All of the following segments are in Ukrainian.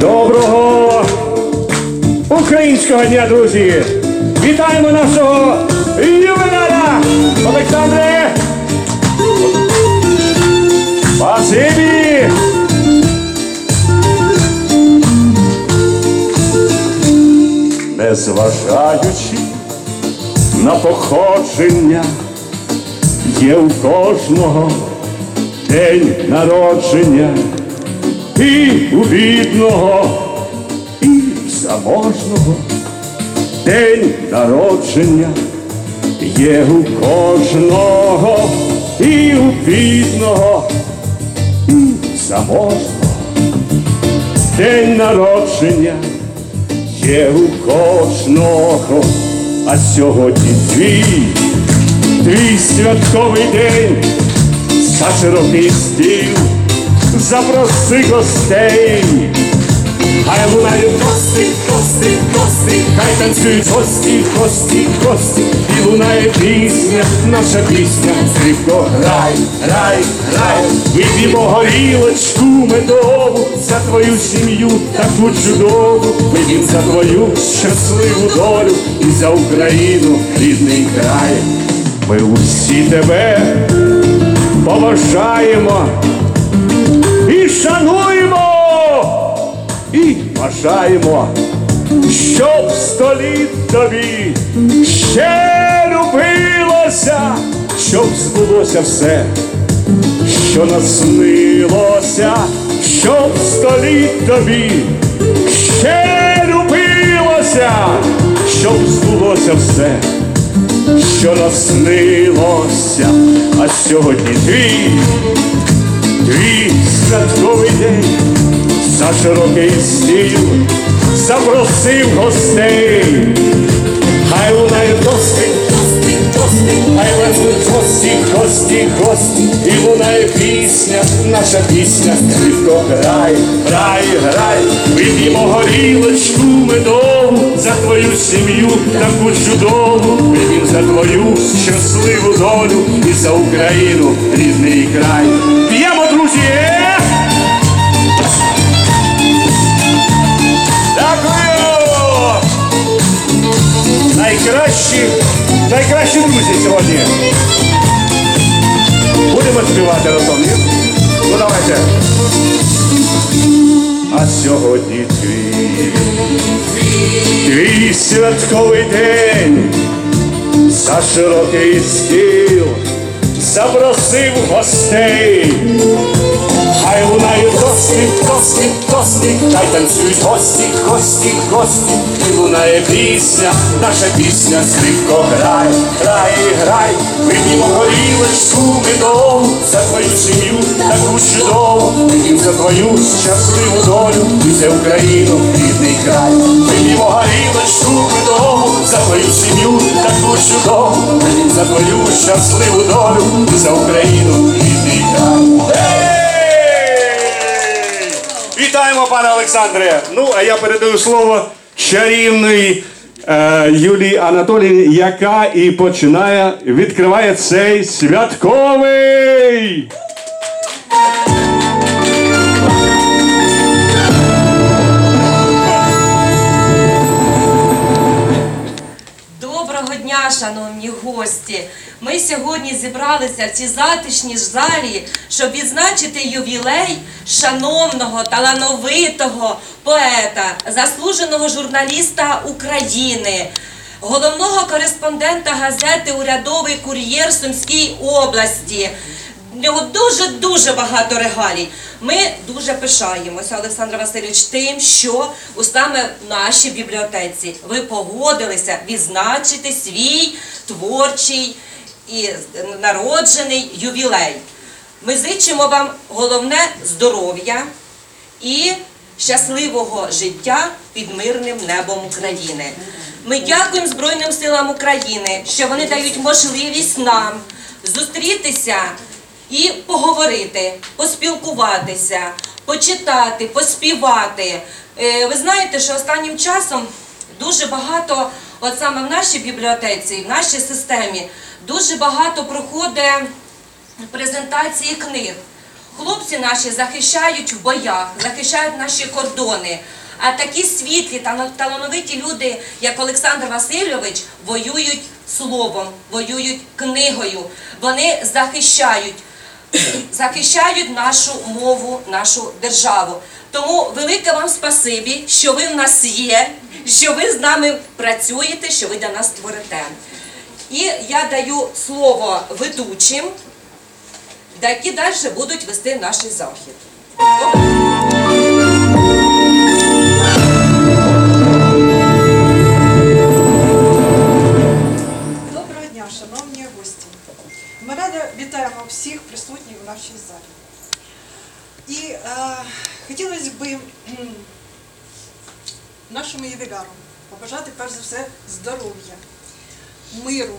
Доброго українського дня, друзі! Вітаємо нашого Незважаючи на походження, є у кожного день народження і у бідного, і в заможного. День народження є у кожного, і у бідного, і в заможного. День народження є у кожного, а сьогодні твій, твій святковий день, за широкий стіл, запроси гостей, хай лунають гості, гості, гості, хай танцюють гості, гості, гості, і лунає пісня, наша пісня, скрипко, грай, грай, грай, вип'ємо горілочку медову за твою сім'ю таку чудову, вип'ємо за твою щасливу долю і за Україну рідний край. Ми усі тебе поважаємо і шануємо, і бажаємо, щоб сто літ тобі ще любилося, щоб збулося все, що наснилося, щоб сто літ тобі ще любилося, щоб збулося все що наснилося, а сьогодні твій, твій святковий день, за широкий стіл запросив гостей, хай лунає гості, хай лезуть гості, гості, гості, і лунає пісня, наша пісня, швидко грай, грай, грай, вип'ємо горілочку медову за твою сім'ю таку чудову, вип'ємо за твою щасливу долю і за Україну рідний край. П'ємо, Найкращі, найкращі друзі сьогодні. Будемо співати разом? Ну давайте. А сьогодні твій, твій святковий день, за широкий стіл запросив гостей. Хай лунають гості, гості, гості, хай танцюють гості, гості, гості, і лунає пісня, наша пісня, скрипко. Грай, грай, грай, вип'ємо горілочку медову за твою сім'ю, таку чудову, вип'ємо за твою щасливу долю, і за Україну, рідний край, вип'ємо горілочку медову за твою сім'ю, таку чудову, вип'ємо за твою щасливу долю, і за Україну, рідний край. Вітаємо, пане Олександре. Ну, а я передаю слово чарівної е, Юлії Анатоліївні, яка і починає, відкриває цей святковий. Шановні гості! Ми сьогодні зібралися в цій затишній залі, щоб відзначити ювілей шановного, талановитого поета, заслуженого журналіста України, головного кореспондента газети Урядовий кур'єр Сумській області. В нього дуже-дуже багато регалій. Ми дуже пишаємося, Олександр Васильович, тим, що у саме нашій бібліотеці ви погодилися відзначити свій творчий і народжений ювілей. Ми зичимо вам головне здоров'я і щасливого життя під мирним небом України. Ми дякуємо Збройним силам України, що вони дають можливість нам зустрітися і поговорити, поспілкуватися, почитати, поспівати. Е, Ви знаєте, що останнім часом дуже багато, от саме в нашій бібліотеці, в нашій системі, дуже багато проходить презентації книг. Хлопці наші захищають в боях, захищають наші кордони. А такі світлі та талановиті люди, як Олександр Васильович, воюють словом, воюють книгою. Вони захищають, захищають нашу мову, нашу державу. Тому велике вам спасибі, що ви в нас є, що ви з нами працюєте, що ви для нас творите. І я даю слово ведучим які далі будуть вести наш захід. Доброго дня, шановні гості. Ми рада вітаємо всіх в нашій залі. І е, хотілося б нашому ювіляру побажати перш за все здоров'я, миру,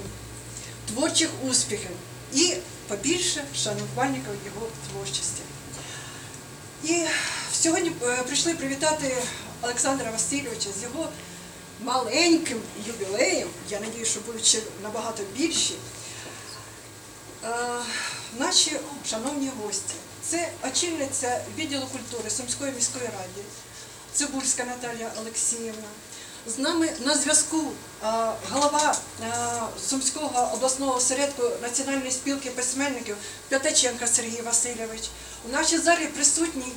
творчих успіхів і побільше шанувальників його творчості. І сьогодні е, прийшли привітати Олександра Васильовича з його маленьким ювілеєм. Я надію, що будуть ще набагато більші. Е, Наші шановні гості, це очільниця відділу культури Сумської міської ради, Цибульська Наталія Олексіївна. З нами на зв'язку е, голова е, Сумського обласного осередку Національної спілки письменників П'ятаченка Сергій Васильович. У нашій залі присутній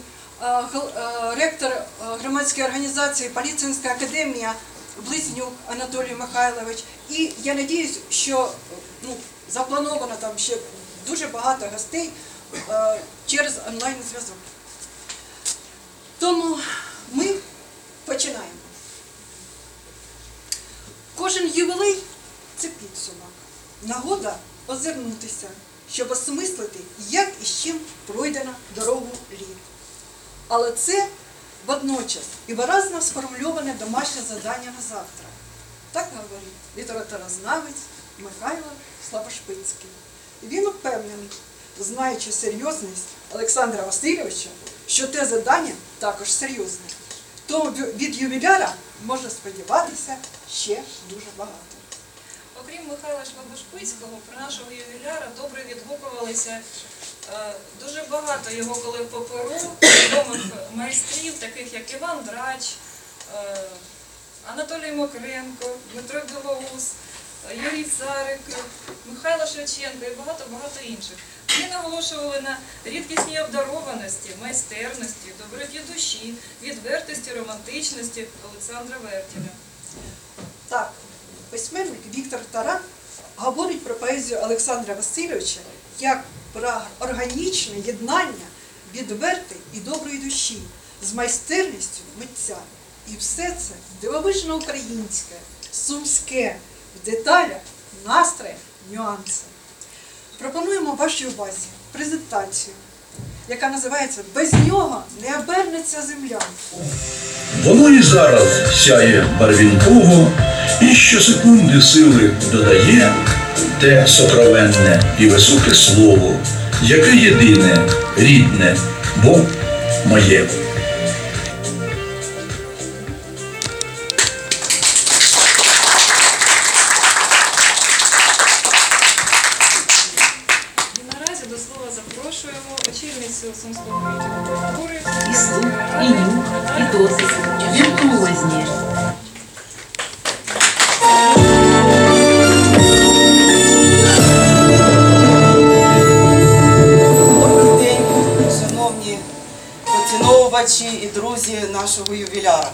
ректор громадської організації Поліцейська академія Близнюк Анатолій Михайлович. І я надіюсь, що ну, заплановано там ще дуже багато гостей е, через онлайн-зв'язок. Тому ми починаємо. Кожен ювілей це підсумок. Нагода озирнутися, щоб осмислити, як і з чим пройдена дорогу літ. Але це водночас і виразно сформульоване домашнє завдання на завтра. Так говорить літературознавець Михайло Слабошпицький. І він упевнений, знаючи серйозність Олександра Васильовича, що те завдання також серйозне. Тому від ювіляра можна сподіватися ще дуже багато. Окрім Михайла Швабошпицького, про нашого ювіляра добре відгукувалися е, дуже багато його колег по перу, відомих майстрів, таких як Іван Драч, е, Анатолій Мокренко, Дмитро Білоус, Юрій Царик, Михайло Шевченко і багато-багато інших. Вони наголошували на рідкісній обдарованості, майстерності, доброті душі, відвертості, романтичності Олександра Вертіля. Так, письменник Віктор Таран говорить про поезію Олександра Васильовича як про органічне єднання відвертої і доброї душі з майстерністю митця. І все це дивовижно українське, сумське, деталях, настроях, нюансах. Пропонуємо вашій увазі презентацію, яка називається Без нього не обернеться земля. Воно і зараз сяє барвінково, і щосекунди сили додає те сокровенне і високе слово, яке єдине, рідне, бо моє. Нашого ювіляра.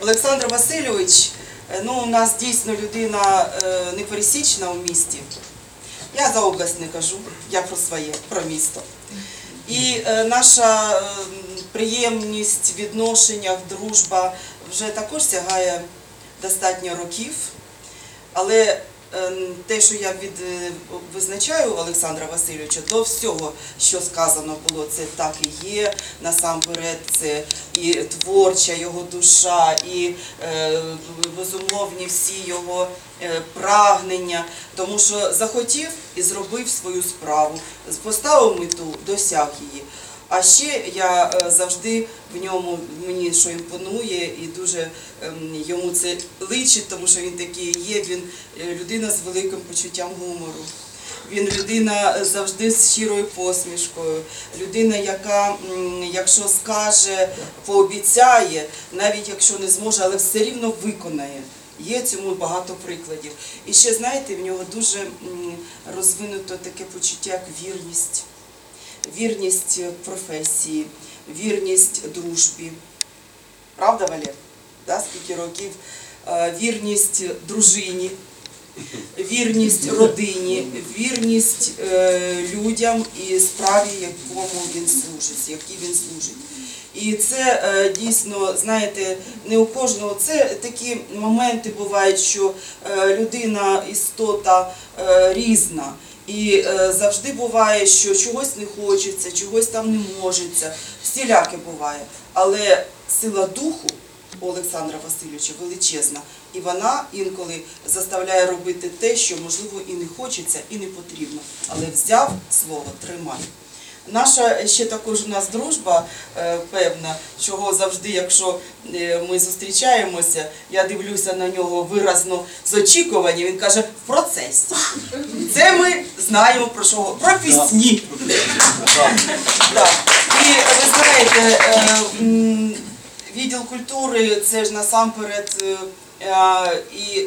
Олександр Васильович, е, ну, у нас дійсно людина е, непересічна у місті. Я за область не кажу, я про своє, про місто. І е, наша приємність, відношення, дружба вже також сягає достатньо років. Але те, що я від, е, визначаю Олександра Васильовича, до всього, що сказано було, це так і є. Насамперед, це і творча його душа, і е, безумовні всі його е, прагнення, тому що захотів і зробив свою справу, поставив мету, досяг її. А ще я е, завжди в ньому мені що імпонує, і дуже ем, йому це личить, тому що він такий є. Він е, людина з великим почуттям гумору. Він людина е, завжди з щирою посмішкою, людина, яка, якщо скаже, пообіцяє, навіть якщо не зможе, але все рівно виконає. Є цьому багато прикладів. І ще знаєте, в нього дуже розвинуто таке почуття, як вірність вірність професії, вірність дружбі. Правда, Валер? Да, скільки років? Е, Вірність дружині, вірність родині, вірність е, людям і справі, якому він служить, якій він служить. І це е, дійсно, знаєте, не у кожного. Це такі моменти бувають, що людина істота різна. І е, завжди буває, що чогось не хочеться, чогось там не можеться. Всіляке буває. Але сила духу Олександра Васильовича величезна. І вона інколи заставляє робити те, що можливо і не хочеться, і не потрібно. Але взяв слово, тримай. Наша ще також у нас дружба е, певна, чого завжди, якщо е, ми зустрічаємося, я дивлюся на нього виразно з очікуванням. Він каже в процесі. Це ми знаємо про що про пісні. І ви знаєте, е, відділ культури це ж насамперед і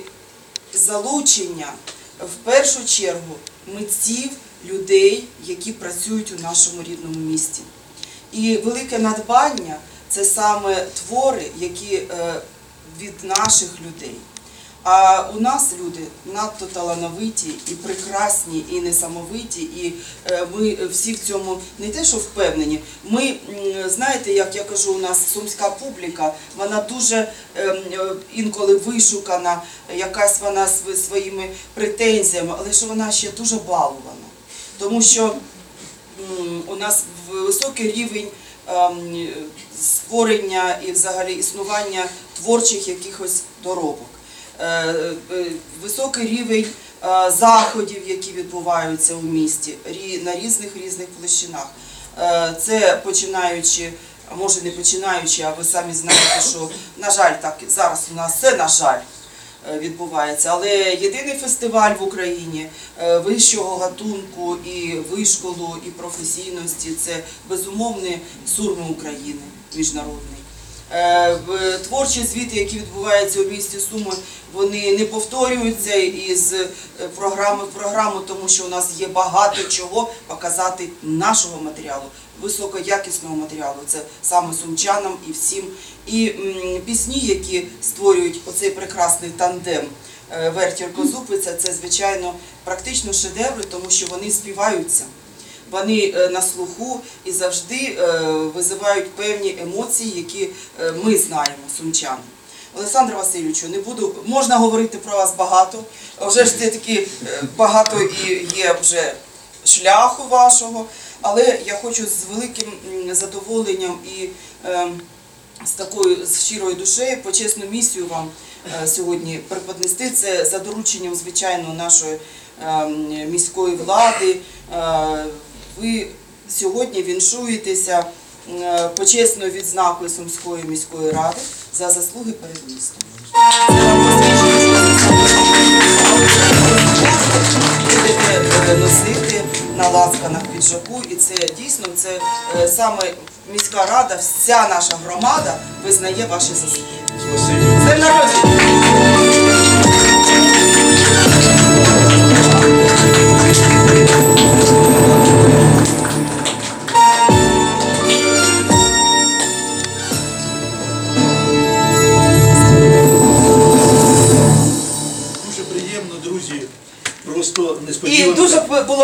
залучення в першу чергу митців, людей, які працюють у нашому рідному місті. І велике надбання це саме твори, які е, від наших людей. А у нас люди надто талановиті і прекрасні, і несамовиті, і е, ми всі в цьому не те, що впевнені. Ми знаєте, як я кажу, у нас сумська публіка, вона дуже ем, е, інколи вишукана, якась вона своїми претензіями, але що вона ще дуже балована. Тому що у нас високий рівень ем, створення і взагалі існування творчих якихось доробок. Е, е, Високий рівень е, заходів, які відбуваються у місті на різних різних площинах. Це починаючи, може не починаючи, а ви самі знаєте, що на жаль, так зараз у нас все на жаль відбувається. Але єдиний фестиваль в Україні е, вищого гатунку і вишколу, і професійності це безумовний сурми України міжнародний. Е, Творчі звіти, які відбуваються у місті Суми, вони не повторюються із е, програми в програму, тому що у нас є багато чого показати нашого матеріалу, високоякісного матеріалу. Це саме сумчанам і всім. І пісні, які створюють оцей прекрасний тандем е, Вертір Козупиця, це звичайно практично шедеври, тому що вони співаються. Вони е, на слуху і завжди е, визивають певні емоції, які ми знаємо, сумчани. Олександр Васильовичу, не буду, можна говорити про вас багато. Вже ж це таки багато і є вже шляху вашого, але я хочу з великим задоволенням і е, з такою з щирою душею почесну місію вам е, сьогодні преподнести. Це за дорученням, звичайно, нашої е, міської влади. Е, Ви сьогодні віншуєтеся почесною відзнакою Сумської міської ради за заслуги перед містом. Будете е, носити на ласканах піджаку, і це дійсно це е, саме міська рада, вся наша громада визнає ваші заслуги. Це народі.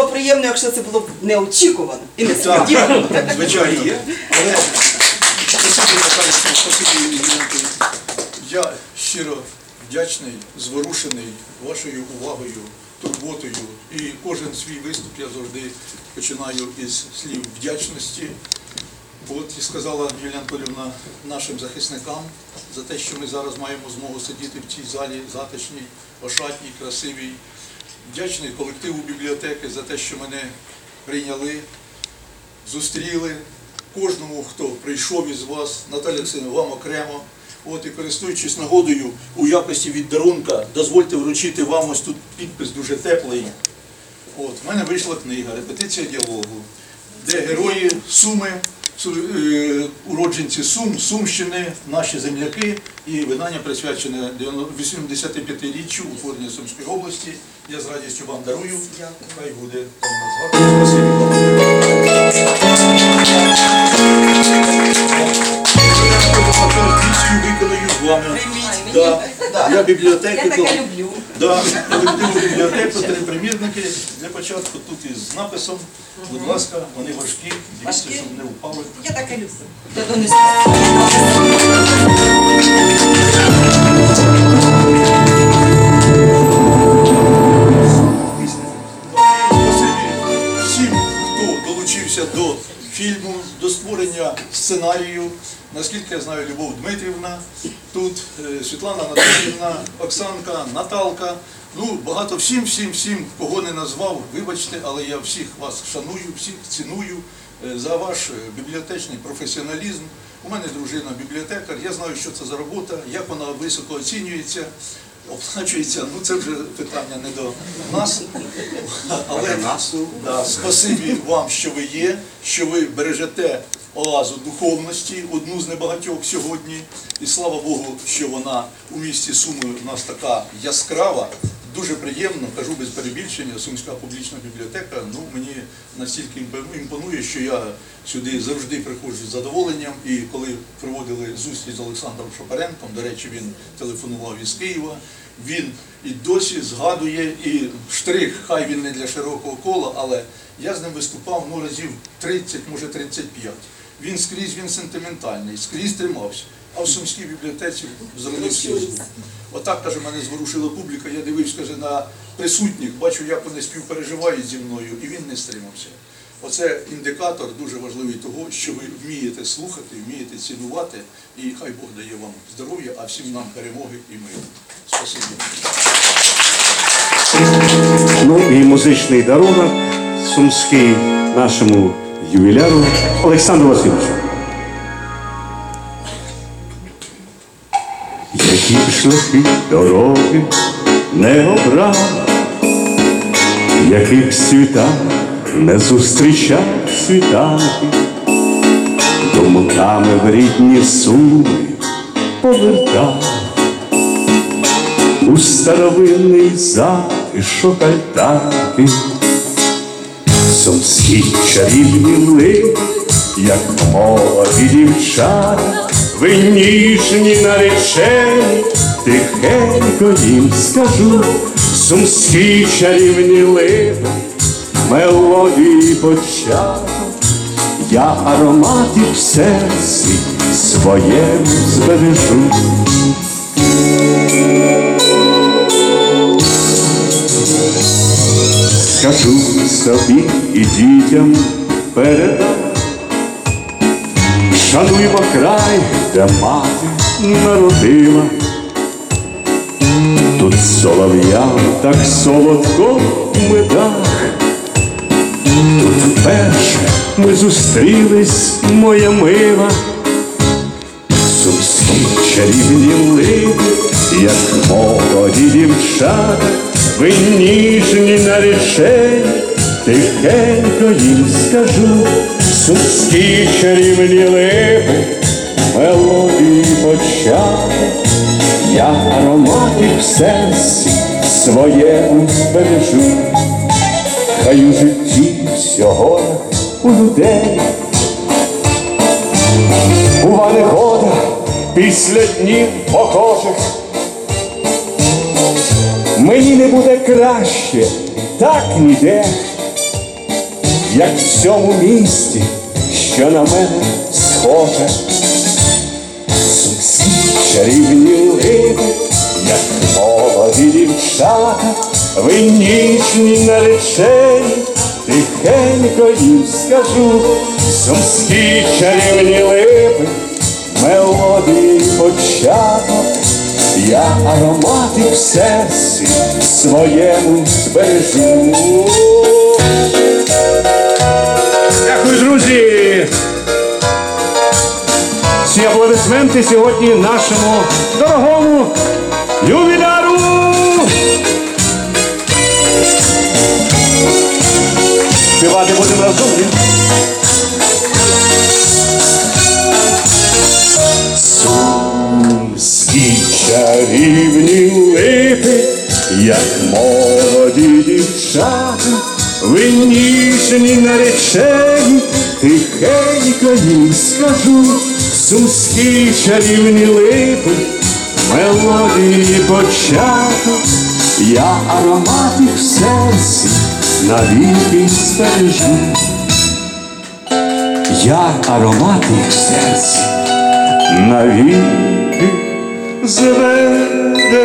Було приємно, якщо це було б неочікувано і Так, несподівано. звичайно. Але Анатоліївна. Я щиро вдячний, зворушений вашою увагою, турботою. І кожен свій виступ я завжди починаю із слів вдячності. От і сказала Юлія Анатолівна нашим захисникам за те, що ми зараз маємо змогу сидіти в цій залі затишній, ошатній, красивій. Вдячний колективу бібліотеки за те, що мене прийняли, зустріли. Кожному, хто прийшов із вас, Наталя Олексійовна, вам окремо. От і користуючись нагодою у якості віддарунка, дозвольте вручити вам ось тут підпис дуже теплий. От, в мене вийшла книга Репетиція діалогу, де герої Суми, е, уродженці Сум, Сумщини, наші земляки, і видання присвячене 85-річчю утворення Сумської області. Я з радістю вам дарую. Хай буде там на згадку. Спасибі вам. Місію виконую з вами. Да. Я бібліотеку. Таке люблю. Бібліотеку, три примірники. Для початку тут із написом. Будь ласка, вони важкі, дивіться, щоб не впали. Я таке люблю. Сценарію. Наскільки я знаю, Любов Дмитрівна, тут е, Світлана Анатоліївна, Оксанка, Наталка. Ну, багато всім, всім, всім, кого не назвав, вибачте, але я всіх вас шаную, всіх ціную е, за ваш е, бібліотечний професіоналізм. У мене дружина бібліотекар, я знаю, що це за робота, як вона високо оцінюється, оплачується. Ну це вже питання не до нас. Але да, спасибі вам, що ви є, що ви бережете оазу духовності, одну з небагатьох сьогодні. І слава Богу, що вона у місті Суми у нас така яскрава. Дуже приємно, кажу без перебільшення, Сумська публічна бібліотека. Ну мені настільки імпонує, що я сюди завжди приходжу з задоволенням. І коли проводили зустріч з Олександром Шопаренком, до речі, він телефонував із Києва. Він і досі згадує, і штрих, хай він не для широкого кола, але я з ним виступав ну, разів 30, може 35. Він скрізь він сентиментальний, скрізь тримався. А в Сумській бібліотеці зробив. Отак, каже, мене зворушила публіка. Я дивився, каже, на присутніх, бачу, як вони співпереживають зі мною, і він не стримався. Оце індикатор дуже важливий того, що ви вмієте слухати, вмієте цінувати, і хай Бог дає вам здоров'я, а всім нам перемоги і миру. Спасибі. Ну і музичний дарунок сумський нашому ювіляру Олександру Васильовичу. Шляхи дороги не обрав, яких світах не зустрічав світанки, думками в рідні суми повертав у старовинний затишок альтанки, сумські чарівні мли, як молоді дівчата, ви ніжні наречені, тихенько їм скажу, сумські чарівні липи, мелодії початок, я ароматів в серці своєму збережу. Скажу собі і дітям передам, шануймо край, де мати народила. Солов'ям так солодко в медах, вперше ми зустрілись, моя мила. Сумські чарівні липи, як молоді дівчата, ви ніжні наречені, тихенько їм скажу, сумські чарівні липи, мелодії початок, я ароматів в серці своєму збережу, хай у житті всього у людей Бува негода після днів похожих. Мені не буде краще, так ніде, як в цьому місті, що на мене схоже. Чарівні липи, як молоді дівчата, ви ніжні наречені, тихенько їм скажу, сумські чарівні липи, мелодії початок, я аромати в серці своєму збережу. Дякую, друзі! Всі аплодисменти сьогодні нашому дорогому ювіляру! Співати будемо разом. Сумські чарівні липи, як молоді дівчата, ви ніжні наречені, тихенько їм скажу, сумські чарівні липи, мелодії початок, я аромати в серці навіки збережу. Я аромати в серці навіки збережу.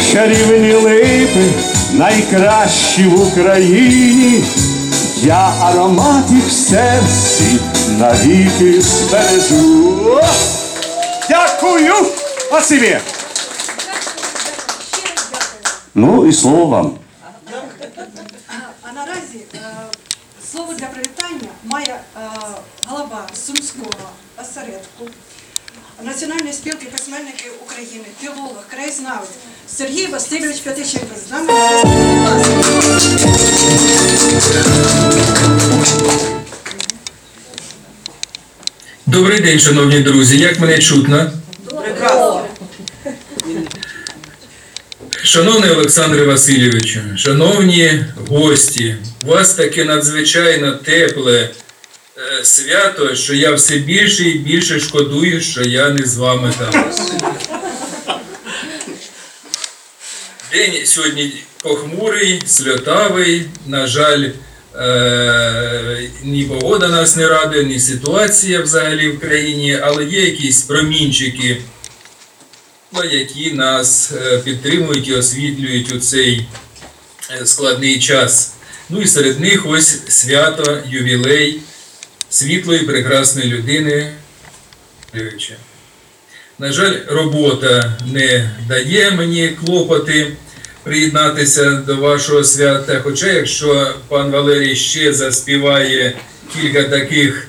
Сумські чарівні липи, найкращі в Україні. Я аромат їх в серці навіки збережу. Дякую! Спасибі! Ну і слово вам. А наразі е, слово для привітання має е, голова Сумського осередку Національної спілки письменників України, філолог, краєзнавець Сергій Васильович П'ятиченко. З нами. Добрий день, шановні друзі. Як мене чутно? Прекрасно. Шановний Олександре Васильовичу, шановні гості, у вас таке надзвичайно тепле е, свято, що я все більше і більше шкодую, що я не з вами там. День сьогодні похмурий, сльотавий. На жаль, е, ні погода нас не радує, ні ситуація взагалі в країні, але є якісь промінчики, які нас е, підтримують і освітлюють у цей е, складний час. Ну і серед них ось свято, ювілей світлої, прекрасної людини. На жаль, робота не дає мені клопоти приєднатися до вашого свята. Хоча, якщо пан Валерій ще заспіває кілька таких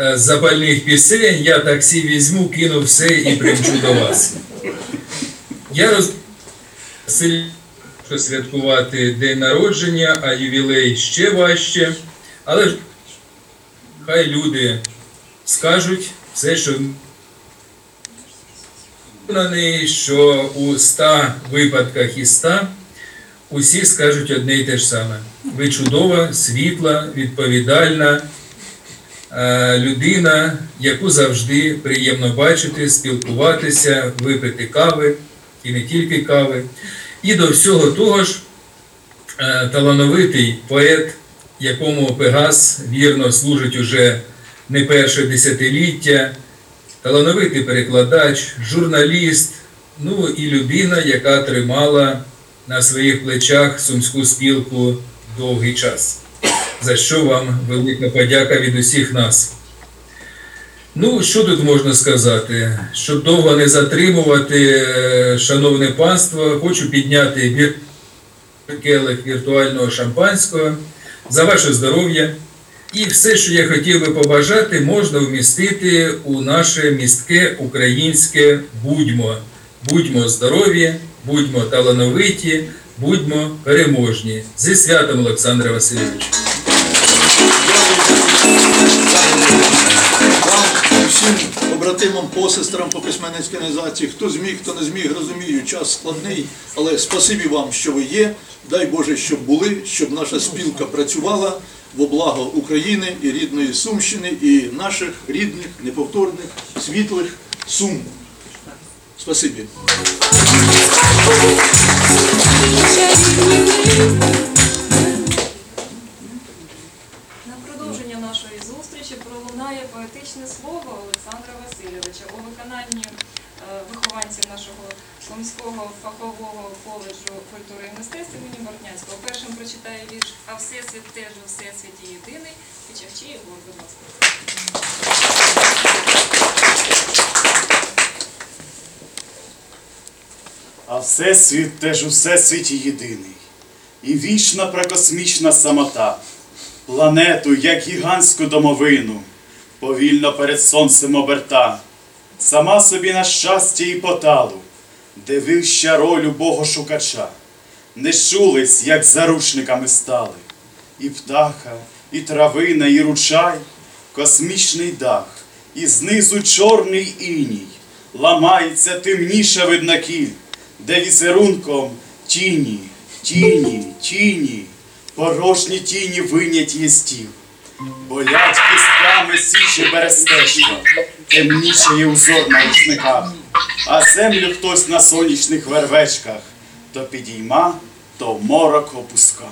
е, запальних пісень, я таксі візьму, кину все і примчу до вас. Я роз... святкувати день народження, а ювілей ще важче. Але хай люди скажуть все, що переконаний, що у 100 випадках із 100 усі скажуть одне й те ж саме. Ви чудова, світла, відповідальна е, людина, яку завжди приємно бачити, спілкуватися, випити кави і не тільки кави. І до всього того ж, е, талановитий поет, якому Пегас вірно служить уже не перше десятиліття, талановитий перекладач, журналіст, ну і людина, яка тримала на своїх плечах сумську спілку довгий час. За що вам велика подяка від усіх нас. Ну, що тут можна сказати? Щоб довго не затримувати, е, шановне панство, хочу підняти келих віртуального шампанського за ваше здоров'я. І все, що я хотів би побажати, можна вмістити у наше містке українське будьмо. Будьмо здорові, будьмо талановиті, будьмо переможні. Зі святом Олександра Васильовича. всім побратимам, посестрам по письменницькій організації, хто зміг, хто не зміг, розумію, час складний, але спасибі вам, що ви є. Дай Боже, щоб були, щоб наша спілка працювала во благо України і рідної Сумщини, і наших рідних, неповторних, світлих Сум. Спасибі. На продовження нашої зустрічі пролунає поетичне слово Олександра Васильовича у виконанні вихованців нашого Сумського фахового коледжу культури і мистецтв імені Бортнянського. Першим прочитає вірш А Всесвіт теж у Всесвіті єдиний. Печавчі Єгор, будь ласка. А всесвіт теж у всесвіті єдиний, і вічна прекосмічна самота, планету, як гігантську домовину, повільно перед сонцем оберта, сама собі на щастя і поталу, де вища роль у богошукача, не шулись, як заручниками стали, і птаха, і травина, і ручай, космічний дах, і знизу чорний іній, ламається темніша виднаків, де візерунком тіні, тіні, тіні, порожні тіні винять єстів. Болять кістками січі берестечко, темнішає узор на рушниках, а землю хтось на сонячних вервечках то підійма, то морок опуска.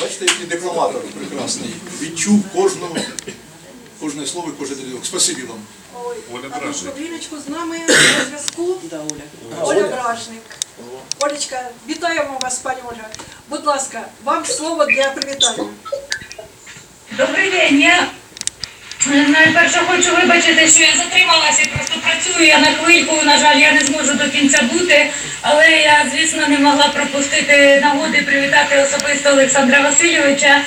Бачите, який декламатор прекрасний. Відчув кожну, кожне слово, і кожен рядок. Спасибі вам. Одну хвилиночку з нами на зв'язку. Оля Бражник. Олечка, вітаємо вас, пані Ольга. Будь ласка, вам слово для привітання. Добрий день. Я найперше хочу вибачити, що я затрималася, просто працюю я на хвильку. На жаль, я не зможу до кінця бути, але я, звісно, не могла пропустити нагоди привітати особисто Олександра Васильовича.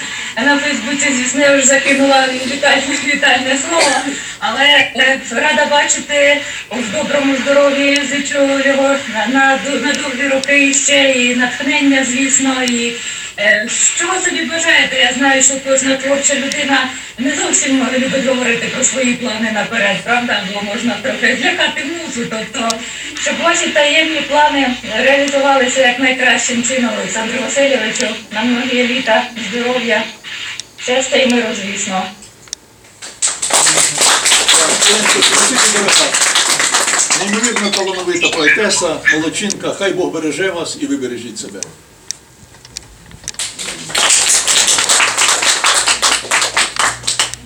На Фейсбуці, звісно, я вже закинула вітальне, вітальне слово, але е, рада бачити в доброму здоров'ї, зичу його на, на, на довгі роки ще і натхнення, звісно, і Що ви собі бажаєте? Я знаю, що кожна творча людина не зовсім любить говорити про свої плани наперед, правда? Бо можна трохи злякати музу. Тобто, щоб ваші таємні плани реалізувалися як найкращим чином Олександру Васильовичу на многі літа, здоров'я, щастя і миру, звісно. Неймовірно талановита поетеса, молодчинка. Хай Бог береже вас і ви бережіть себе.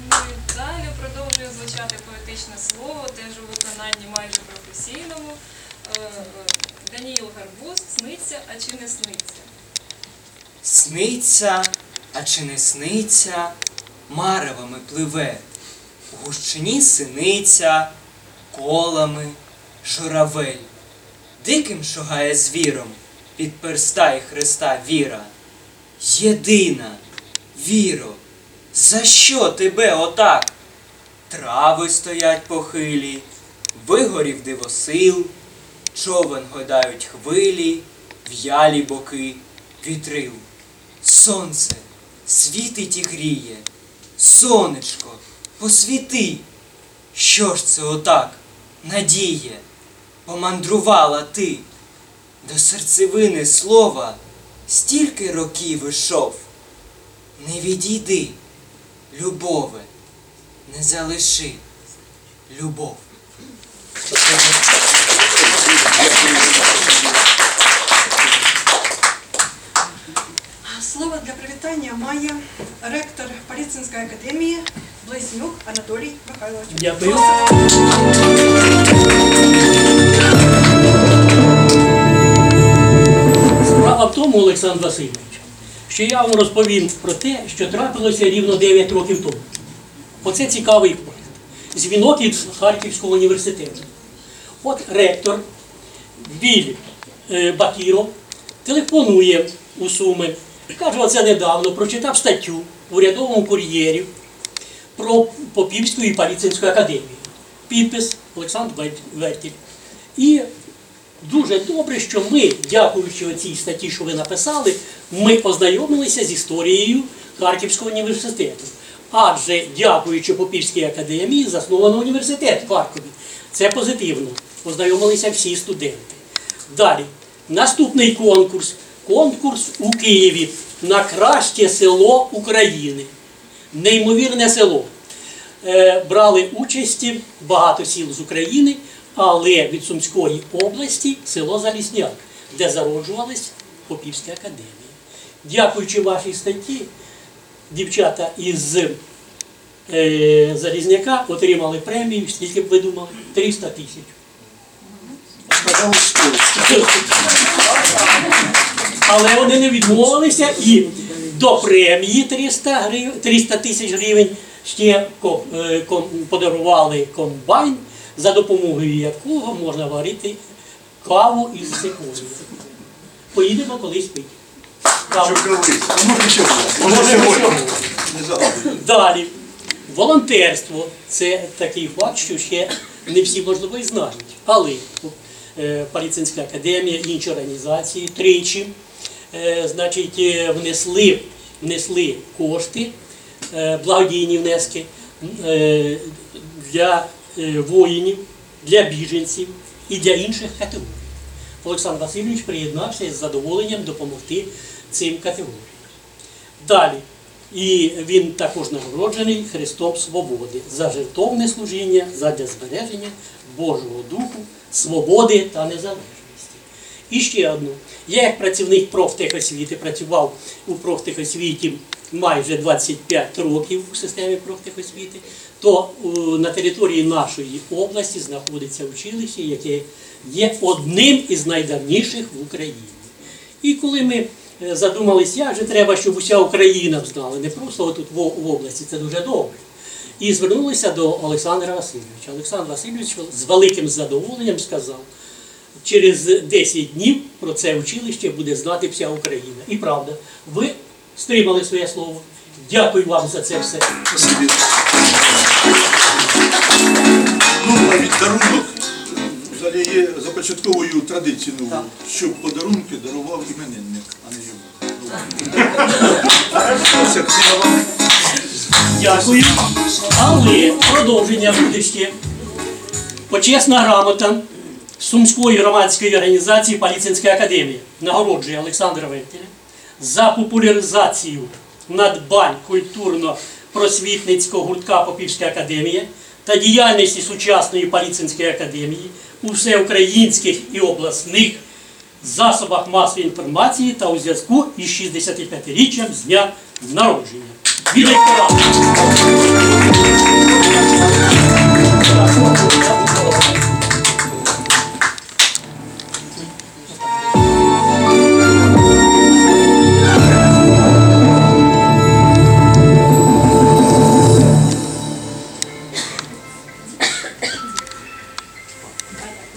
Ну і Далі продовжує звучати поетичне слово, теж у виконанні майже професійному. Е, е, Даніїл Гарбуз сниться, а чи не сниться? Сниться, а чи не сниться, маревами пливе, у гущині синиця, колами журавель, диким шугає звіром, під перста і хреста віра. Єдина, віро, за що тебе отак? Трави стоять похилі, вигорів дивосил, човен гойдають хвилі, в'ялі боки вітрил. Сонце світить і гріє, сонечко, посвіти. Що ж це отак, надіє, помандрувала ти? До серцевини слова стільки років ішов. Не відійди, любове, не залиши любов. Слово для привітання має ректор Поліцинської академії Близнюк Анатолій Михайлович. Дякую. Справа в тому, Олександр Васильович, що я вам розповім про те, що трапилося рівно 9 років тому. Оце цікавий факт. Дзвінок із Харківського університету. От ректор Біль е, Бакіров телефонує у Суми. Каже, оце недавно прочитав статтю в урядовому кур'єрі про Попівську і Паліцинську академію. Підпис Олександр Вертіль. І дуже дуже добре, що ми, дякуючи цій статті, що ви написали, ми познайомилися з історією Харківського університету. Адже дякуючи Попівській академії, засновано університет в Харкові. Це позитивно. Познайомилися всі студенти. Далі, наступний конкурс. Конкурс у Києві на краще село України. Неймовірне село. Е, Брали участі багато сіл з України, але від Сумської області село Залісняк, де зароджувалась Попівська академія. Дякуючи вашій статті, дівчата із е, Залізняка отримали премію, скільки б ви думали? 300 тисяч. Але вони не відмовилися і до премії 300 гривень, 300 тисяч гривень ще е, подарували комбайн, за допомогою якого можна варити каву із секунди. Поїдемо колись пити. Каву. Може загадуй. Далі. Волонтерство це такий факт, що ще не всі, можливо, і знають. Але Паліцинська академія, інші організації тричі е, значить, е, внесли, внесли кошти, е, благодійні внески е, для е, воїнів, для біженців і для інших категорій. Олександр Васильович приєднався із задоволенням допомогти цим категоріям. Далі. І він також нагороджений Христом Свободи за жертовне служіння, задля збереження Божого Духу, свободи та незалежності. І ще одну. Я як працівник профтехосвіти працював у профтехосвіті майже 25 років у системі профтехосвіти, то е, на території нашої області знаходиться училище, яке є одним із найдавніших в Україні. І коли ми е, задумались, як же треба, щоб уся Україна знала, не просто тут в, в області, це дуже добре. І звернулися до Олександра Васильовича. Олександр Васильович з великим задоволенням сказав, через 10 днів про це училище буде знати вся Україна. І правда, ви стримали своє слово. Дякую вам за це все. Ну, навіть дарунок взагалі є започатковою традицією, нову, щоб подарунки дарував іменинник, а не йому. Як вам Дякую. Але продовження буде. Почесна грамота Сумської громадської організації Паліцинська академія нагороджує Олександра Вентеля за популяризацію надбань культурно-просвітницького гуртка Попівська академія та діяльності сучасної Паліцинської академії у всеукраїнських і обласних засобах масової інформації та у зв'язку із 65-річчям з дня народження.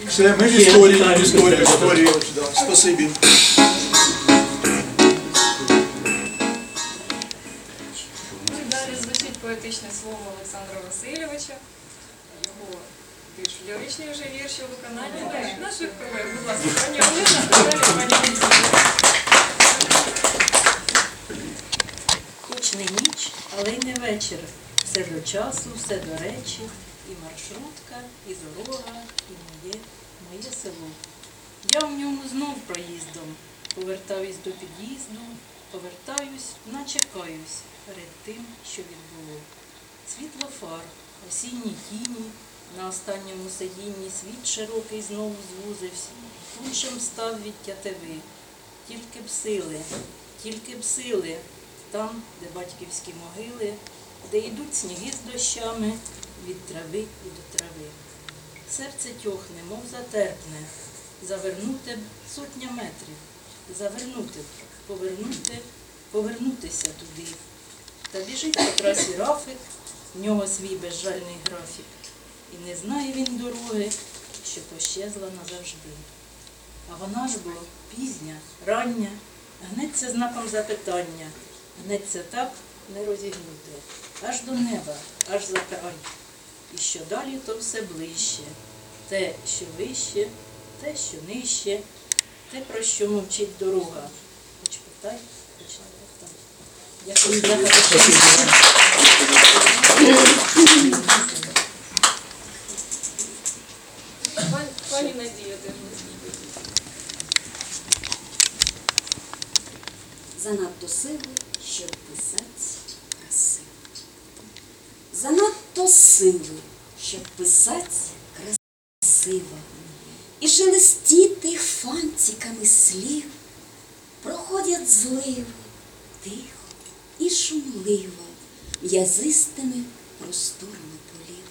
Все, ми в історії, в історії, в історії. Спасибі. Поетичне слово Олександра Васильовича. Його більш ліричні вже вірші у виконанні наших колег. Будь ласка, пані Олена, далі пані Хоч не ніч, але й не вечір. Все до часу, все до речі. І маршрутка, і дорога, і моє, моє село. Я в ньому знов проїздом. Повертаюсь до під'їзду, повертаюсь, наче каюсь перед тим, що відбуло. Світло фар, осінні тіні, на останньому сидінні світ широкий знову звузився, туншим став від тятиви. Тільки б сили, тільки б сили, там, де батьківські могили, де йдуть сніги з дощами від трави і до трави. Серце тьохне, мов затерпне, завернути б сотня метрів, завернути б, повернути, повернутися туди. Та біжить по трасі Рафик, в нього свій безжальний графік. І не знає він дороги, що пощезла назавжди. А вона ж бо пізня, рання, гнеться знаком запитання, гнеться так не розігнути, аж до неба, аж за край. І що далі, то все ближче, те, що вище, те, що нижче, те, про що мовчить дорога. Хоч питай, хоч не там. Дякую за Пані, Надія теж занадто сивий, щоб писать красиво. Занадто сивий, щоб писать красиво. І шелестіти фантиками слів. Проходять зливи тихо і шумливо, м'язистими просторами полів.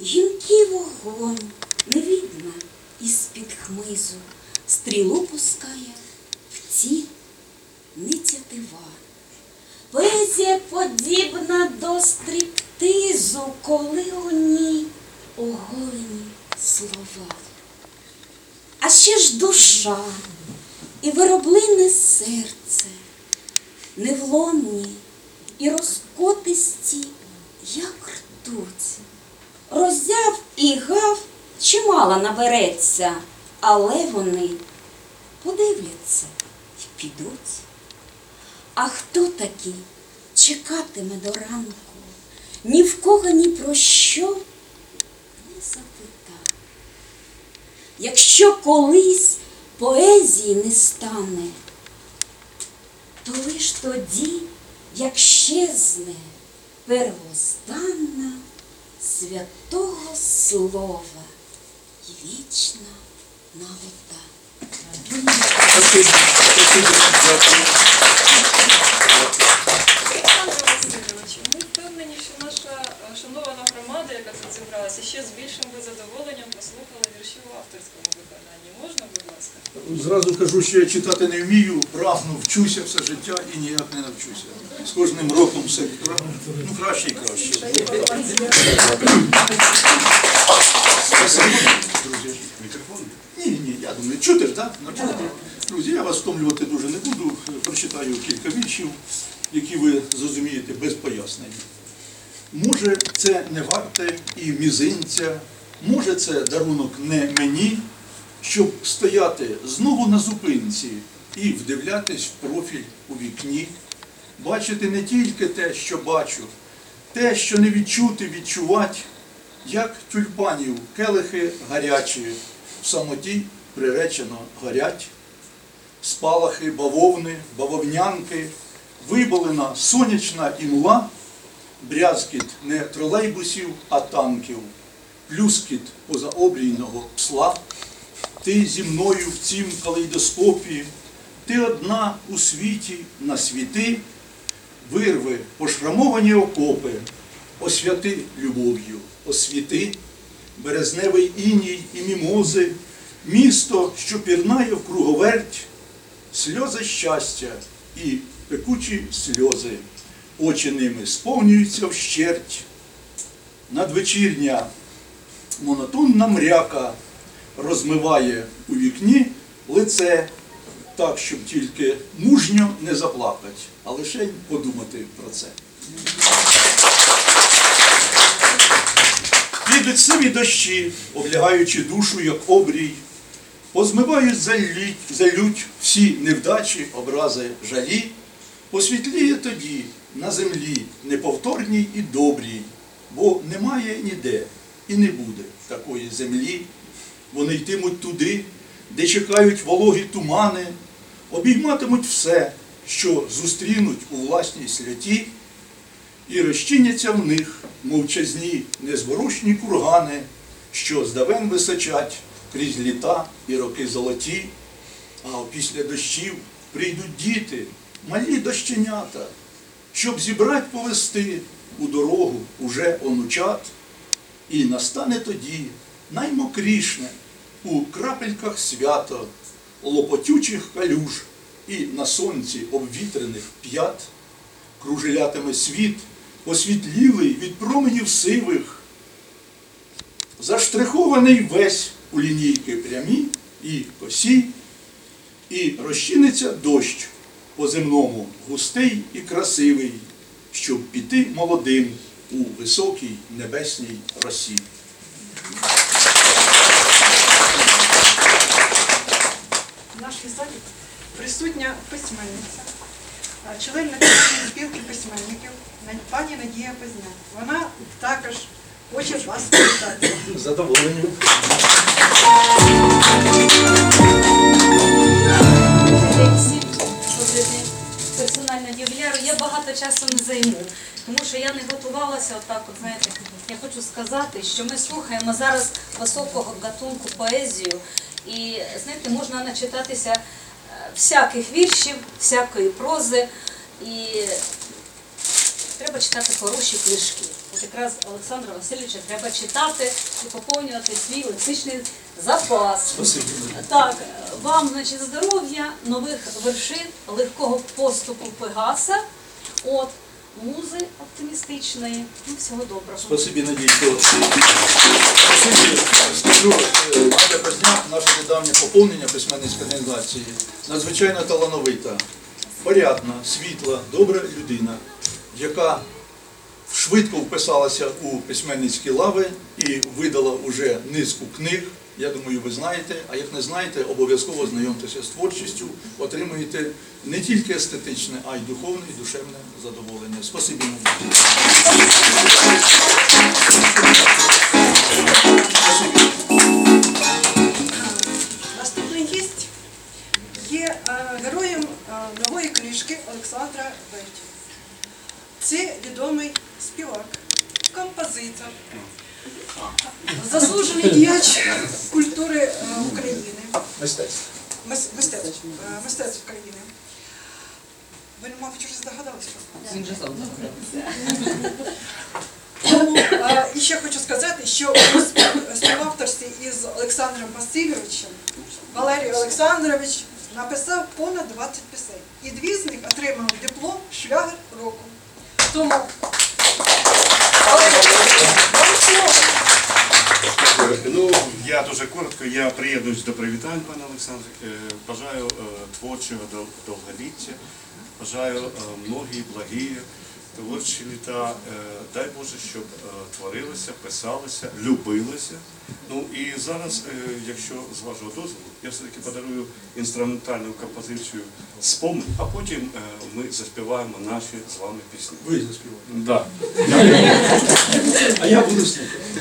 Гінкий вогонь невідна із-під хмизу стрілу пускає в ці нецятива. Поезія подібна до стриптизу, коли у ній оголені слова. А ще ж душа і вироблине серце, невломні і розкотисті, як ртуть. Роззяв і гав чимало набереться, але вони подивляться і підуть. А хто такий чекатиме до ранку, ні в кого ні про що не запита. Якщо колись поезії не стане, то лиш тоді, як щезне первозданна святого слова і вічна нагота. Олександре Васильовичу, ми впевнені, що наша е, шанована громада, яка тут зібралася, ще з більшим би задоволенням послухала вірші у авторському виконанні. Зразу кажу, що я читати не вмію, прагну, вчуся все життя і ніяк не навчуся. З кожним роком все ну, краще і краще. Друзі. мікрофон? Ні, ні, я думаю, чути ж, так? Друзі, я вас втомлювати дуже не буду. Прочитаю кілька віршів, які ви зрозумієте без пояснень. Може, це не варте і мізинця, може, це дарунок не мені, щоб стояти знову на зупинці і вдивлятись в профіль у вікні, бачити не тільки те, що бачу, те, що не відчути, відчувати, як тюльпанів келихи гарячі, в самоті приречено горять, спалахи бавовни, бавовнянки, виболена сонячна імла, брязкіт не тролейбусів, а танків, плюскіт позаобрійного псла. Ти зі мною в цім калейдоскопі, ти одна у світі на світи, вирви пошрамовані окопи, освяти любов'ю, освіти, березневий іній і мімози, місто, що пірнає в круговерть, сльози щастя і пекучі сльози, очі ними сповнюються вщерть. Надвечірня монотонна мряка розмиває у вікні лице, так, щоб тільки мужньо не заплакать, а лише подумати про це. Підуть сиві дощі, облягаючи душу, як обрій, позмивають залють, залють всі невдачі, образи, жалі, посвітліє тоді на землі неповторній і добрій, бо немає ніде і не буде такої землі. Вони йтимуть туди, де чекають вологі тумани, обійматимуть все, що зустрінуть у власній святі, і розчиняться в них мовчазні незворушні кургани, що здавен височать крізь літа і роки золоті, а після дощів прийдуть діти, малі дощенята, щоб зібрать повести у дорогу уже онучат, і настане тоді наймокрішне у крапельках свято, лопотючих калюж і на сонці обвітрених п'ят, кружелятиме світ, освітлілий від променів сивих, заштрихований весь у лінійки прямі і косі, і розчиниться дощ по земному густий і красивий, щоб піти молодим у високій небесній росі. Цій залі присутня письменниця, а, член спілки письменників пані Надія Позняк. Вона також хоче вас привітати. З Персонально я багато часу не займу, тому що я не готувалася отак, от знаєте, я хочу сказати, що ми слухаємо зараз високого гатунку поезію, і знаєте, можна начитатися е, всяких віршів, всякої прози, і треба читати хороші книжки. От якраз Олександра Васильовича треба читати і поповнювати свій лексичний запас. Так, вам, значить, здоров'я, нових вершин, легкого поступу Пегаса, от, музи оптимістичної. Ну, всього доброго. Спасибі, Надійко. Спасибі. Скажу, е, Надя Позняк, наше недавнє поповнення письменницької організації, надзвичайно талановита, порядна, світла, добра людина, яка швидко вписалася у письменницькі лави і видала уже низку книг. Я думаю, ви знаєте, а як не знаєте, обов'язково знайомтеся з творчістю, отримуєте не тільки естетичне, а й духовне і душевне задоволення. Спасибі. Наступний гість є е, героєм е, нової книжки Олександра Бертів. Це відомий співак, композитор, заслужений діяч культури е, України, Мистецтво. мис- мистецтв, е, мистецтв України. Ви, мабуть, вже здогадалися. Він же сам Тому е, і ще хочу сказати, що у співавторстві із Олександром Васильовичем Валерій Олександрович написав понад 20 пісень. І дві з них отримали диплом шлягер року. Тому. Ну, я дуже коротко, я приєднуюсь до привітань, пане Олександре. Е, Бажаю е, творчого довголіття, бажаю е, многі благі творчі літа. Е, Дай Боже, щоб е, творилося, писалося, любилося. Ну і зараз, е, якщо з вашого дозволу, я все-таки подарую інструментальну композицію «Спомин», а потім ми заспіваємо наші з вами пісні. Ви заспіваєте. Да. А я буду слухати.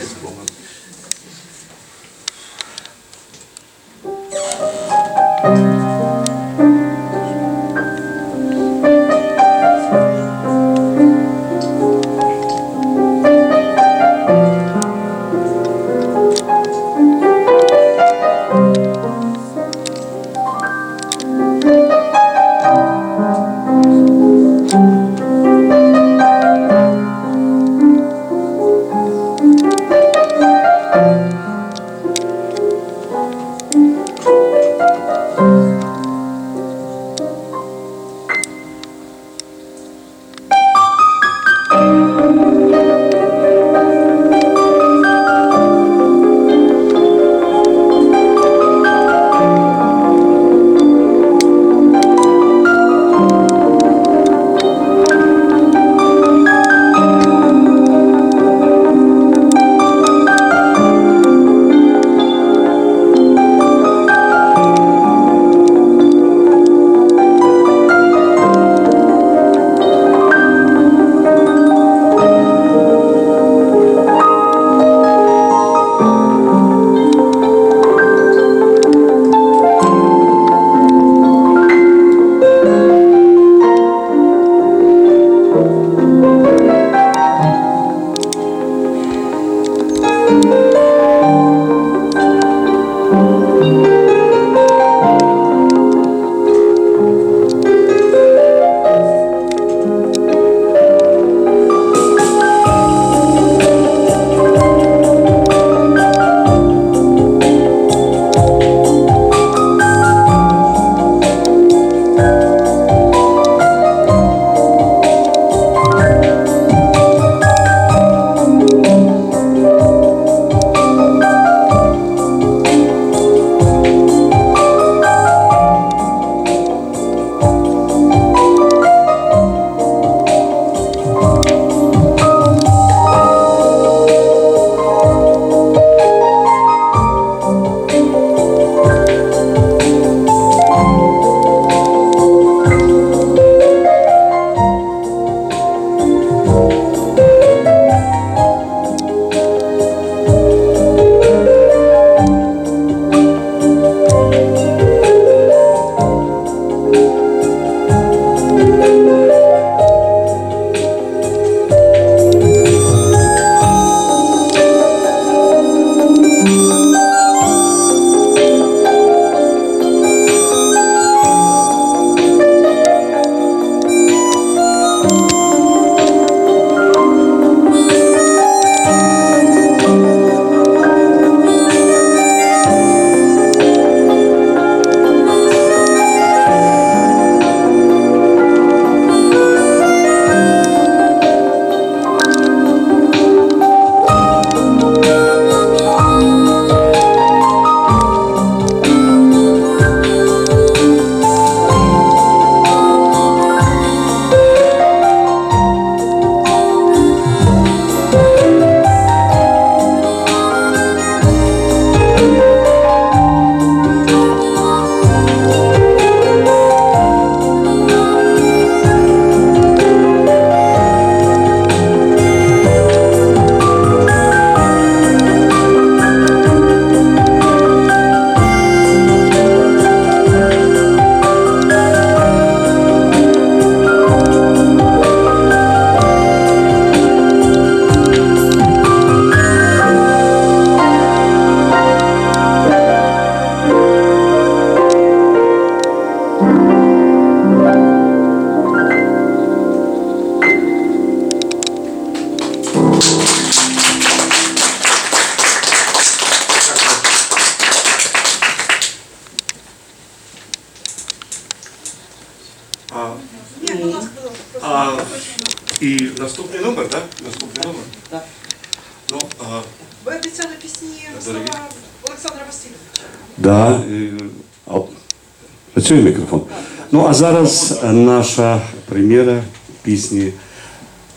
Зараз наша прем'єра пісні.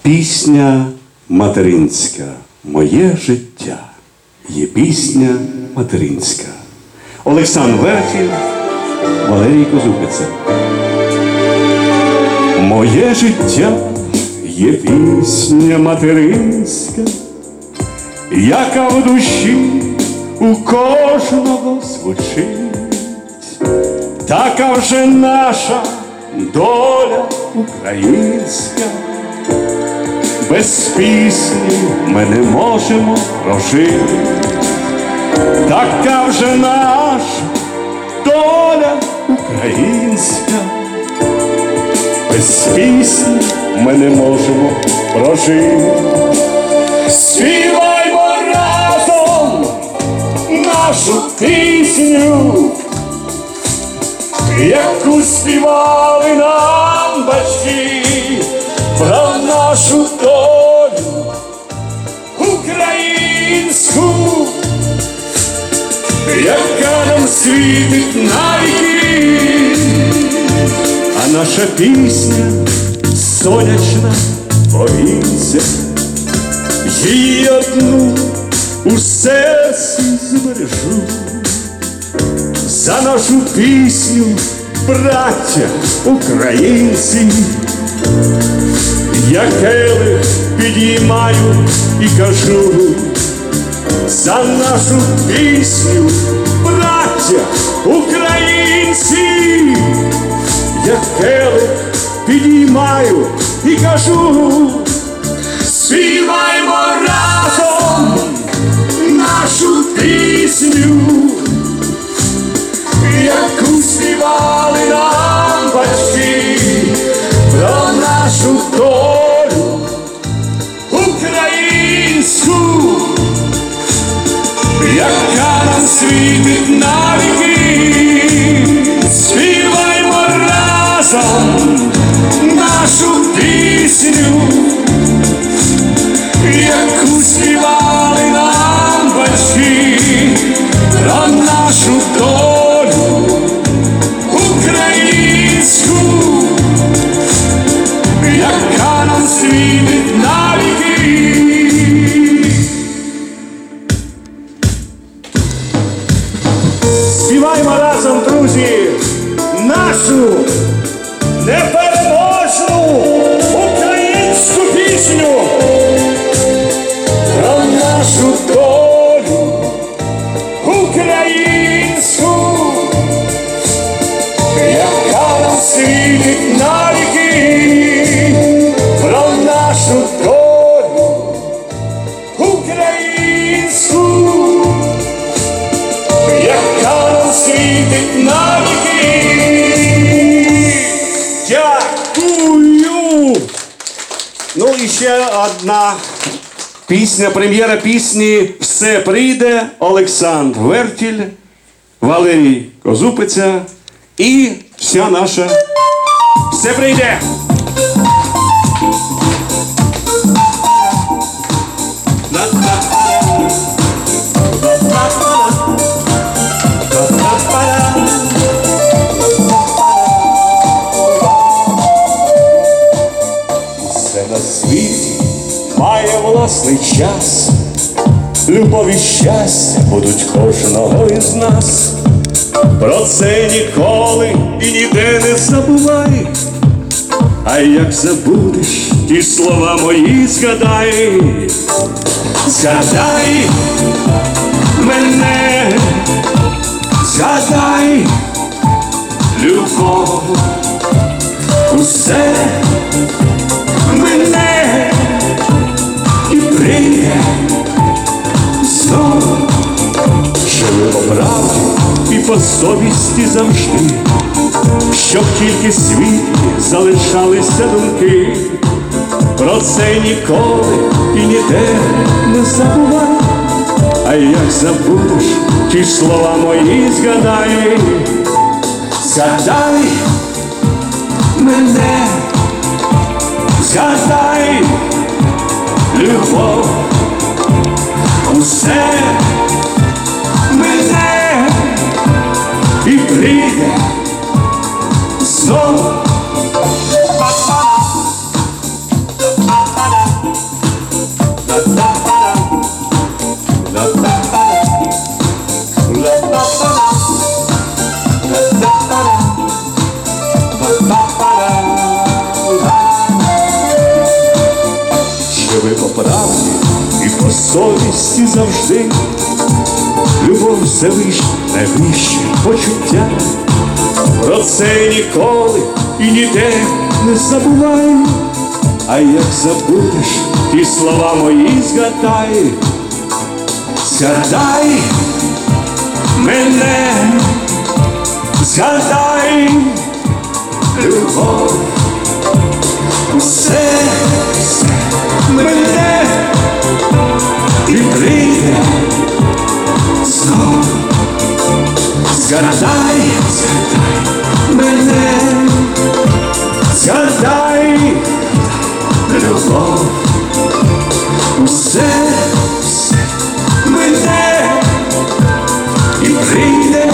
Пісня материнська. Моє життя є пісня материнська. Олександр Вертів, Валерій Козубиця. Моє життя є пісня материнська, яка в душі у кожного звучить, така вже наша доля українська, без пісні ми не можемо прожити, така вже наша доля українська, без пісні ми не можемо прожити. Співаймо разом нашу пісню, яку співали нам батьки про нашу долю українську, яка нам світить навіки, а наша пісня сонячна повінця її одну у серці збережу. За нашу пісню, браття українці, я келих підіймаю і кажу, за нашу пісню, браття українці, я келих підіймаю і кажу. Співаймо разом нашу пісню, яку співали нам батьки про нашу долю українську, яка нам світить навіки. Співаймо разом нашу пісню яку співали нам батьки про нашу долю українську, і ще одна пісня, прем'єра пісні Все прийде Олександр Вертіль, Валерій Козупиця і вся наша Все прийде. Власний час. Любов і щастя будуть кожного із нас. Про це ніколи і ніде не забувай. А як забудеш, ті слова мої згадай, згадай мене, згадай любов, усе прийде знову, по правді і по совісті завжди, щоб тільки світлі залишалися думки. Про це ніколи і ніде не забувай, а як забудеш, ті слова мої згадай, згадай мене, згадай, любов, усе мене і прийде знов. Совісті завжди, любов Всевишня найвище почуття. Про це ніколи і ніде не забувай, а як забудеш, ті слова мої згадай, згадай мене, згадай любов, усе, все мене знов. Згадай, мене, згадай любов, усе, мене і прийде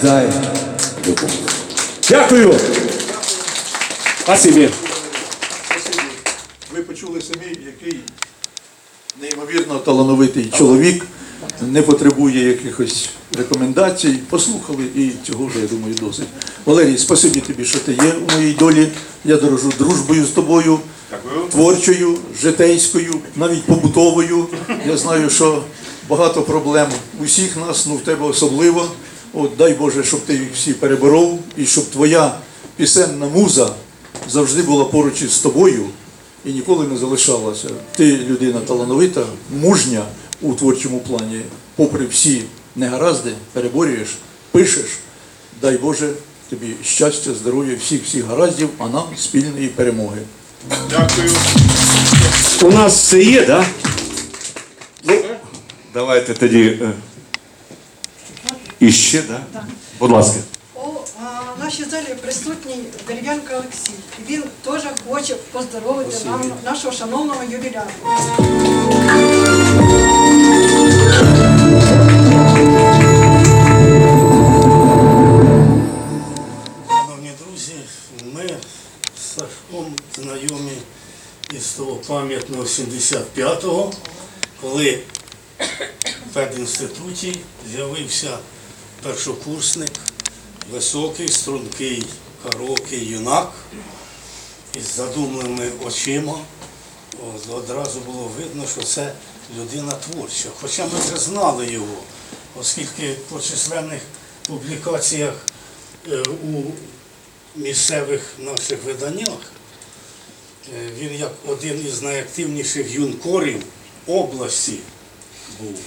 Згадай любов. Дякую. Спасибі. Ви почули самі, який неймовірно талановитий чоловік, не потребує якихось рекомендацій. Послухали і цього вже, я думаю, досить. Валерій, спасибі тобі, що ти є у моїй долі. Я дорожу дружбою з тобою, творчою, житейською, навіть побутовою. Я знаю, що багато проблем у всіх нас, ну в тебе особливо. От дай Боже, щоб ти їх всі переборов і щоб твоя пісенна муза завжди була поруч із тобою і ніколи не залишалася. Ти людина талановита, мужня у творчому плані, попри всі негаразди, переборюєш, пишеш. Дай Боже тобі щастя, здоров'я, всіх всіх гараздів, а нам спільної перемоги. Дякую. У нас все є, так? Да? Ну, давайте тоді. Е, Іще, так? Да? Будь ласка. У нашій залі присутній Дерев'янко Олексій. Він теж хоче поздоровити нам, нашого шановного ювіляра. Шановні друзі, ми з Сашком знайомі із того пам'ятного 75-го, коли в педінституті з'явився першокурсник, високий, стрункий, карокий юнак із задумленими очима. Одразу було видно, що це людина творча. Хоча ми вже знали його, оскільки по численних публікаціях е, у місцевих наших виданнях. Е, Він як один із найактивніших юнкорів області був.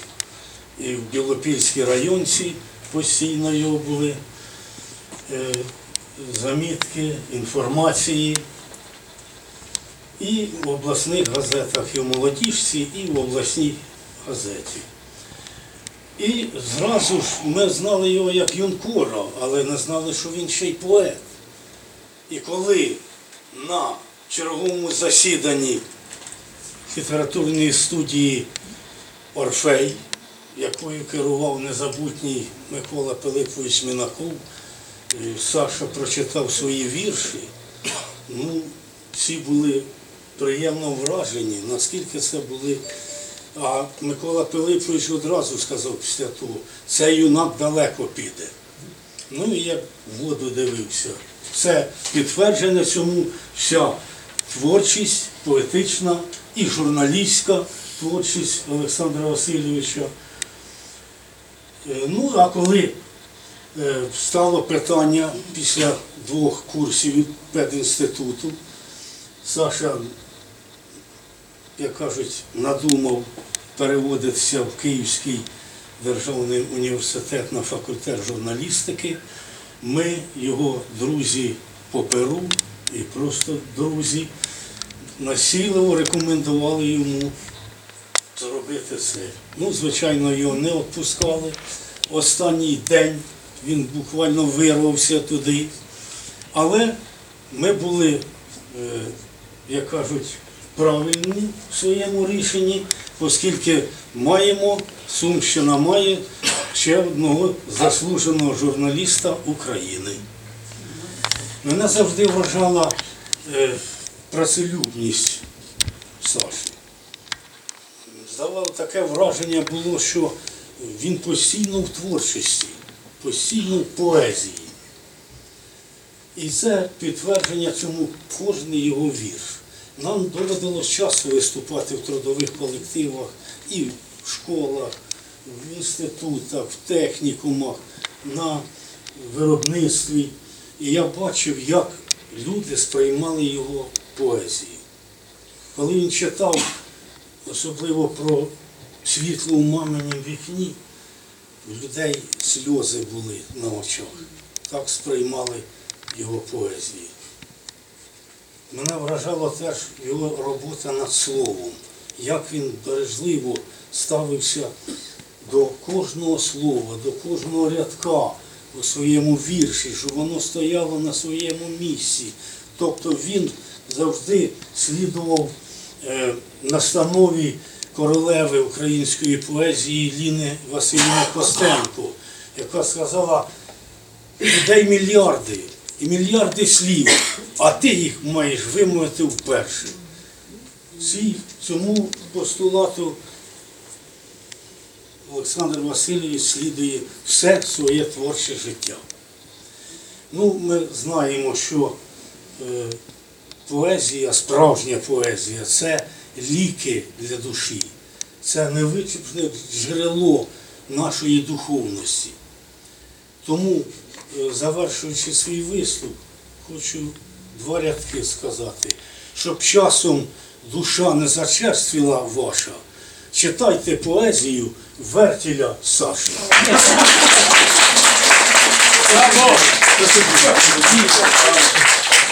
І в Білопільській районці постійно його були е, замітки, інформації. І в обласних газетах, і в молодіжці, і в обласній газеті. І зразу ж ми знали його як юнкора, але не знали, що він ще й поет. І коли на черговому засіданні літературної студії Орфей, якою керував незабутній Микола Пилипович Мінаков, Саша прочитав свої вірші, ну, всі були приємно вражені, наскільки це були. А Микола Пилипович одразу сказав після того, цей юнак далеко піде. Ну і я в воду дивився. Все підтверджено цьому вся творчість поетична і журналістська творчість Олександра Васильовича. Е, Ну, а коли е, стало питання після двох курсів від педінституту, Саша, як кажуть, надумав переводитися в Київський Державний університет на факультет журналістики. Ми, його друзі по Перу і просто друзі, насійливо рекомендували йому зробити це. Ну, звичайно, його не відпускали. Останній день він буквально вирвався туди. Але ми були, е, як кажуть, правильні в своєму рішенні, оскільки маємо, Сумщина має ще одного заслуженого журналіста України. Мене завжди вважала е, працелюбність таке враження було, що він постійно в творчості, постійно в поезії. І це підтвердження цьому кожний його вірш. Нам доводилось часто виступати в трудових колективах і в школах, в інститутах, в технікумах, на виробництві. І я бачив, як люди сприймали його поезію. Коли він читав, особливо про світло у маминім вікні, у людей сльози були на очах. Так сприймали його поезії. Мене вражала теж його робота над словом, як він бережливо ставився до кожного слова, до кожного рядка у своєму вірші, щоб воно стояло на своєму місці. Тобто він завжди слідував е, настанові королеви української поезії Ліни Васильівни Костенко, яка сказала, людей мільярди і мільярди слів, а ти їх маєш вимовити вперше. Ці, цьому постулату Олександр Васильович слідує все своє творче життя. Ну, ми знаємо, що е, поезія, справжня поезія це ліки для душі, це невичерпне джерело нашої духовності. Тому, е, завершуючи свій виступ, хочу два рядки сказати, щоб часом душа не зачерствіла ваша, читайте поезію Вертіля Саші.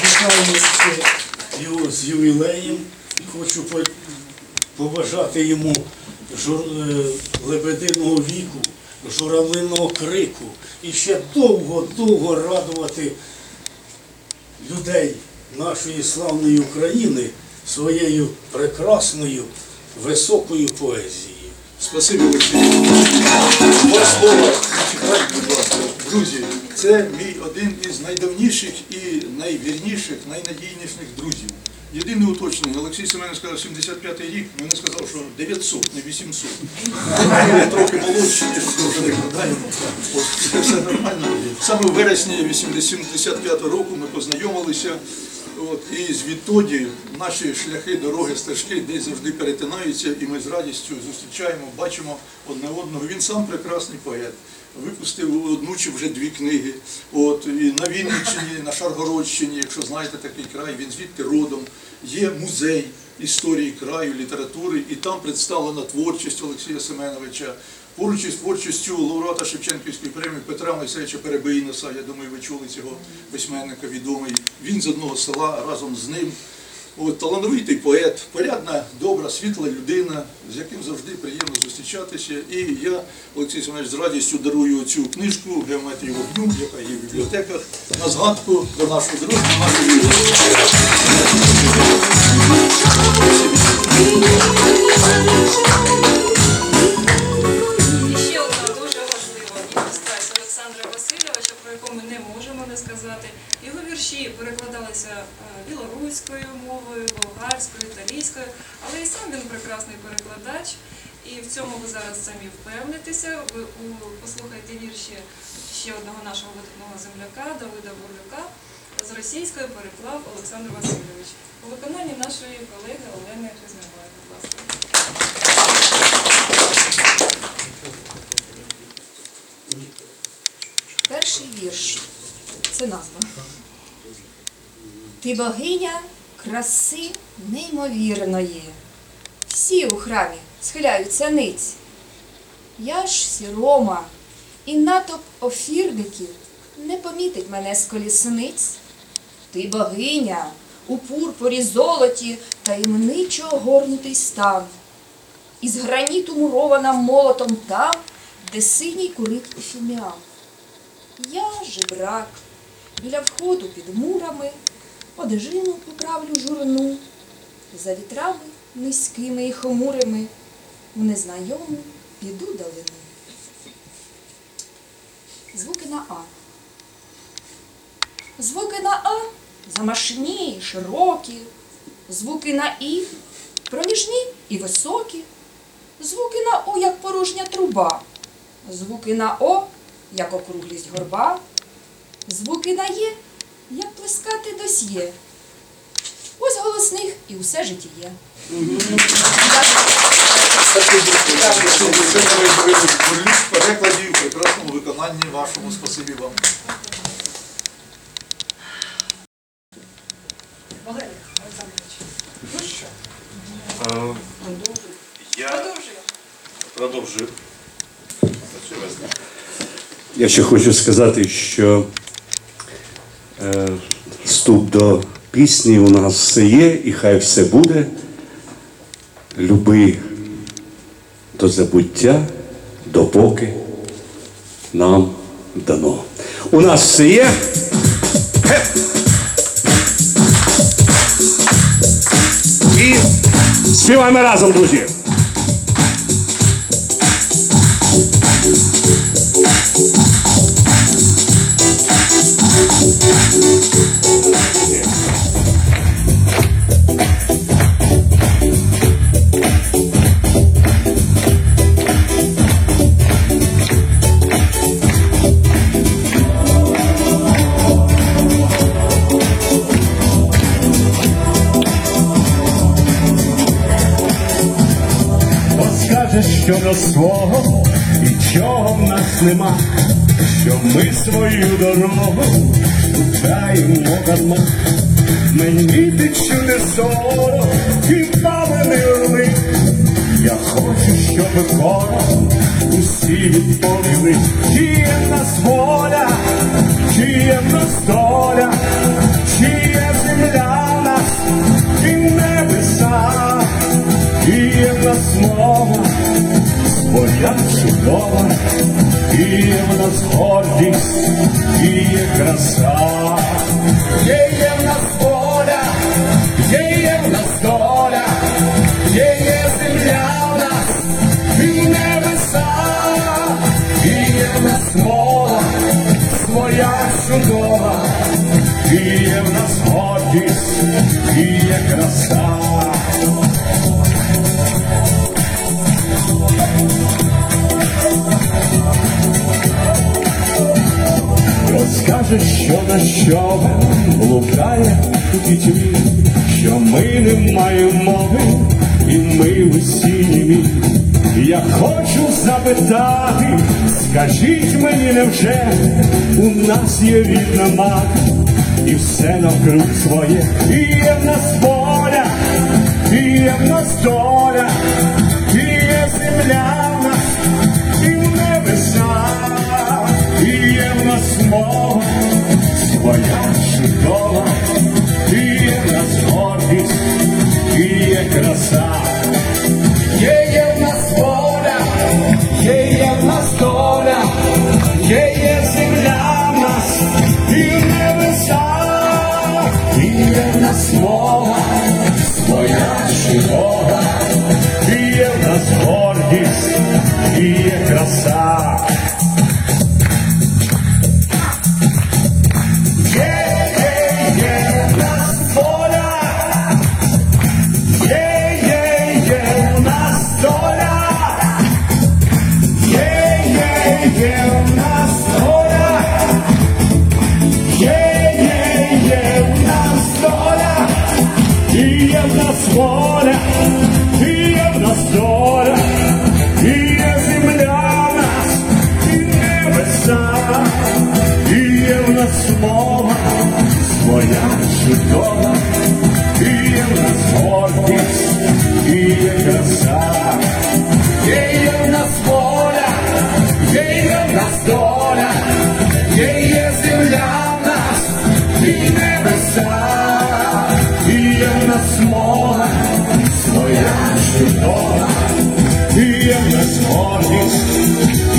Вітаємо його з ювілеєм. Хочу побажати йому жур- е, лебединого віку, журавлиного крику і ще довго-довго радувати людей нашої славної України своєю прекрасною високою поезією. Спасибі. Два. Друзі, це мій один із найдавніших і найвірніших, найнадійніших друзів. Єдине уточнення, Олексій Семенович сказав 75-й рік, мені сказав, що 900, не 800. Я трохи молодші, ніж вже не гадаємо. Це все нормально. Саме в вересні 85-го року ми познайомилися. От, і звідтоді наші шляхи, дороги, стежки десь завжди перетинаються, і ми з радістю зустрічаємо, бачимо одне одного. Він сам прекрасний поет. Випустив одну чи вже дві книги. От, і на Вінниччині, на Шаргородщині, якщо знаєте такий край, він звідти родом. Є музей історії краю, літератури, і там представлена творчість Олексія Семеновича. Поруч із творчістю лауреата Шевченківської премії Петра Мойсевича Перебийноса, я думаю, ви чули цього письменника відомий. Він з одного села разом з ним. От, талановитий поет, порядна, добра, світла людина, з яким завжди приємно зустрічатися. І я, Олексій Семенович, з радістю дарую цю книжку Геометрію вогню, яка є в бібліотеках, на згадку про нашу дружбу, нашу І вірші перекладалися е, білоруською мовою, болгарською, італійською, але і сам він прекрасний перекладач. І в цьому ви зараз самі впевнитеся. Ви послухайте вірші ще одного нашого видатного земляка Давида Бурлюка. З російської переклав Олександр Васильович у виконанні нашої колеги Олени Хизневої. Будь ласка. Перший вірш. Це назва. Ти богиня краси неймовірної. Всі у храмі схиляються ниць. Я ж сірома, і натовп офірників не помітить мене з колісниць. Ти богиня, у пурпурі золоті таємничо огорнутий стан. Із граніту мурована молотом там, де синій курить ефіміал. Я жебрак, біля входу під мурами, одежину поправлю журну, за вітрами низькими і хмурими, в незнайому піду далину. Звуки на А. Звуки на А замашні, широкі, звуки на І проміжні і високі, звуки на У, як порожня труба, звуки на О, як округлість горба, звуки на Є, як плескати досьє. Ось голосних і усе життєє. В перекладі в прекрасному виконанні вашому спасибі вам. Валерій Олександрович, ну що? Я продовжую. Я ще хочу сказати, що вступ до пісні у нас все є, і хай все буде. Люби до забуття, допоки нам дано. У нас все є. І співаємо разом, друзі. Що до свого нічого в нас нема, що ми свою дорогу шукаємо дарма. Мені ти чуне сором і павлений орли. Я хочу, щоб кором усі відповіли, чи є в нас воля, чи є в нас доля, чи є земля нас і небеса. І є в нас мова, своя чудова, і є в нас гордість, і є краса, є є в нас воля, є є в нас доля, є є земля в нас, і небеса, і є в нас мова, своя чудова, і є в нас гордість, і є краса. Розкаже, що на що блукає у дітьмі, що ми не маємо мови, і ми усі німі. Я хочу запитати, скажіть мені, невже у нас є рідна мати, і все навкруг своє, і є в нас воля, і є в нас доля, і є земля краса. Є, є в нас воля, є, є в нас доля, є, є земля в нас, і небеса, і є в нас мова, своя чудова, і є в нас гордість, і є краса.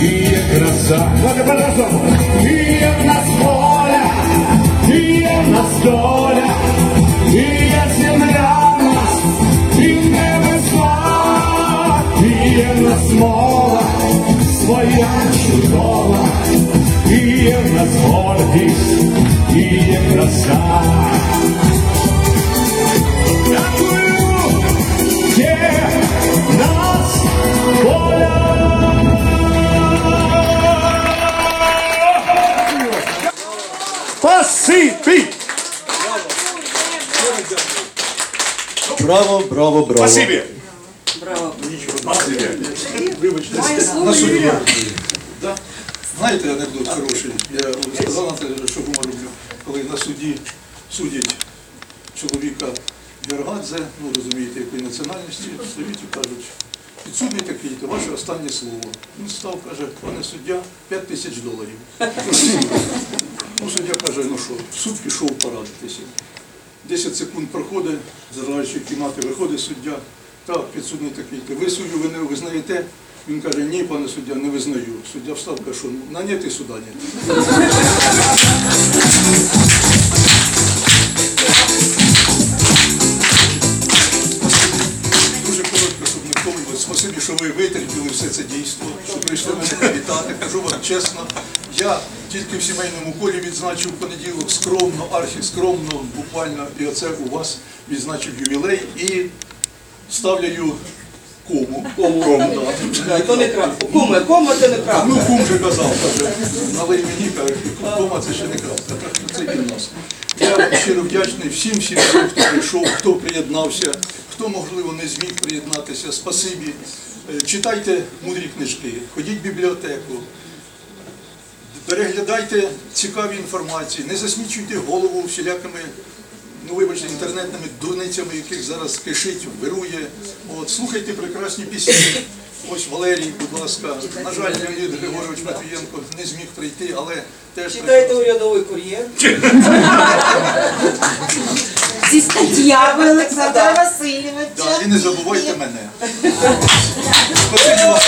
І є краса. І є в нас воля, і є в нас доля, і є земля в нас, і небеса, і є в нас мова, своя чудова, і є в нас гордість, і є краса. Браво, браво, браво. Спасибі! Вибачте, Має слово на суді. Юлія. Да? Знаєте анекдот хороший? Я сказав на те, що гумор роблю, коли на суді судять чоловіка Гергадзе, ну розумієте, якої національності, стоїть і кажуть, підсудний такий, то ваше останнє слово. Він став, каже, пане суддя, 5 тисяч доларів. Ну, суддя каже, ну що, в суд пішов порадитися. 10 секунд проходить, кімнати, виходить суддя. Так, підсудний такий, ви суддю ви не визнаєте? Він каже, ні, пане суддя, не визнаю. Суддя встав, каже, що на нет і суда нет. Дуже коротко, щоб не втомлювати. Спасибі, що ви витерпіли все це дійство, що прийшли мене привітати. Кажу вам чесно, я тільки в сімейному колі відзначив понеділок скромно, архіскромно, буквально, і оце у вас відзначив ювілей і ставляю кому. Кому, кому да. То не крапку. Куме, кома це не крапка. Ну, кум же казав, каже, налий мені, каже, кома це ще не крапка. Це і в нас. Я щиро вдячний всім, всім, всім, хто прийшов, хто приєднався, хто, можливо, не зміг приєднатися. Спасибі. Е, Читайте мудрі книжки, ходіть в бібліотеку, переглядайте цікаві інформації, не засмічуйте голову всілякими, ну вибачте, інтернетними дурницями, яких зараз кишить, вирує. От, слухайте прекрасні пісні. Ось Валерій, будь ласка. На жаль, Леонід Григорович Матвієнко не зміг прийти, але теж Читайте урядовий кур'єр. Зі статтями Олександра Васильовича. Да, і не забувайте мене. Спасибі вам.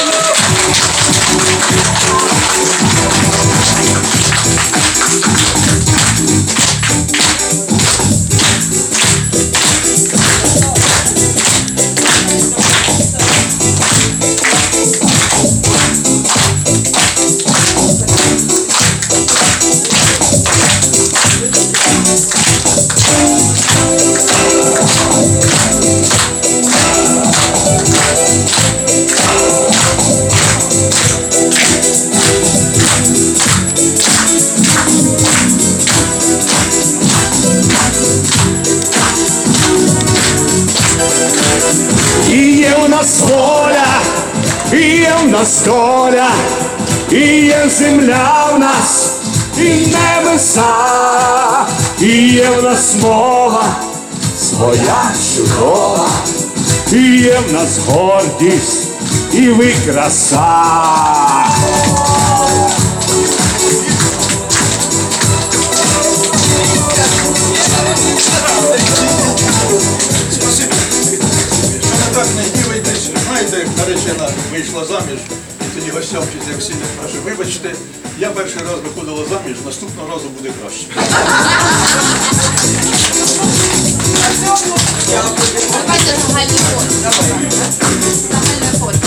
І є земля в нас, і небеса, і є в нас мова, своя чудова, і є в нас гордість, і ви краса. Так не гнівайтесь. Знаєте, як наречена вийшла заміж, і тоді гостям після весілля каже, вибачте, я перший раз виходила заміж, наступного разу буде краще. Давайте загальний фото. Загальне фото.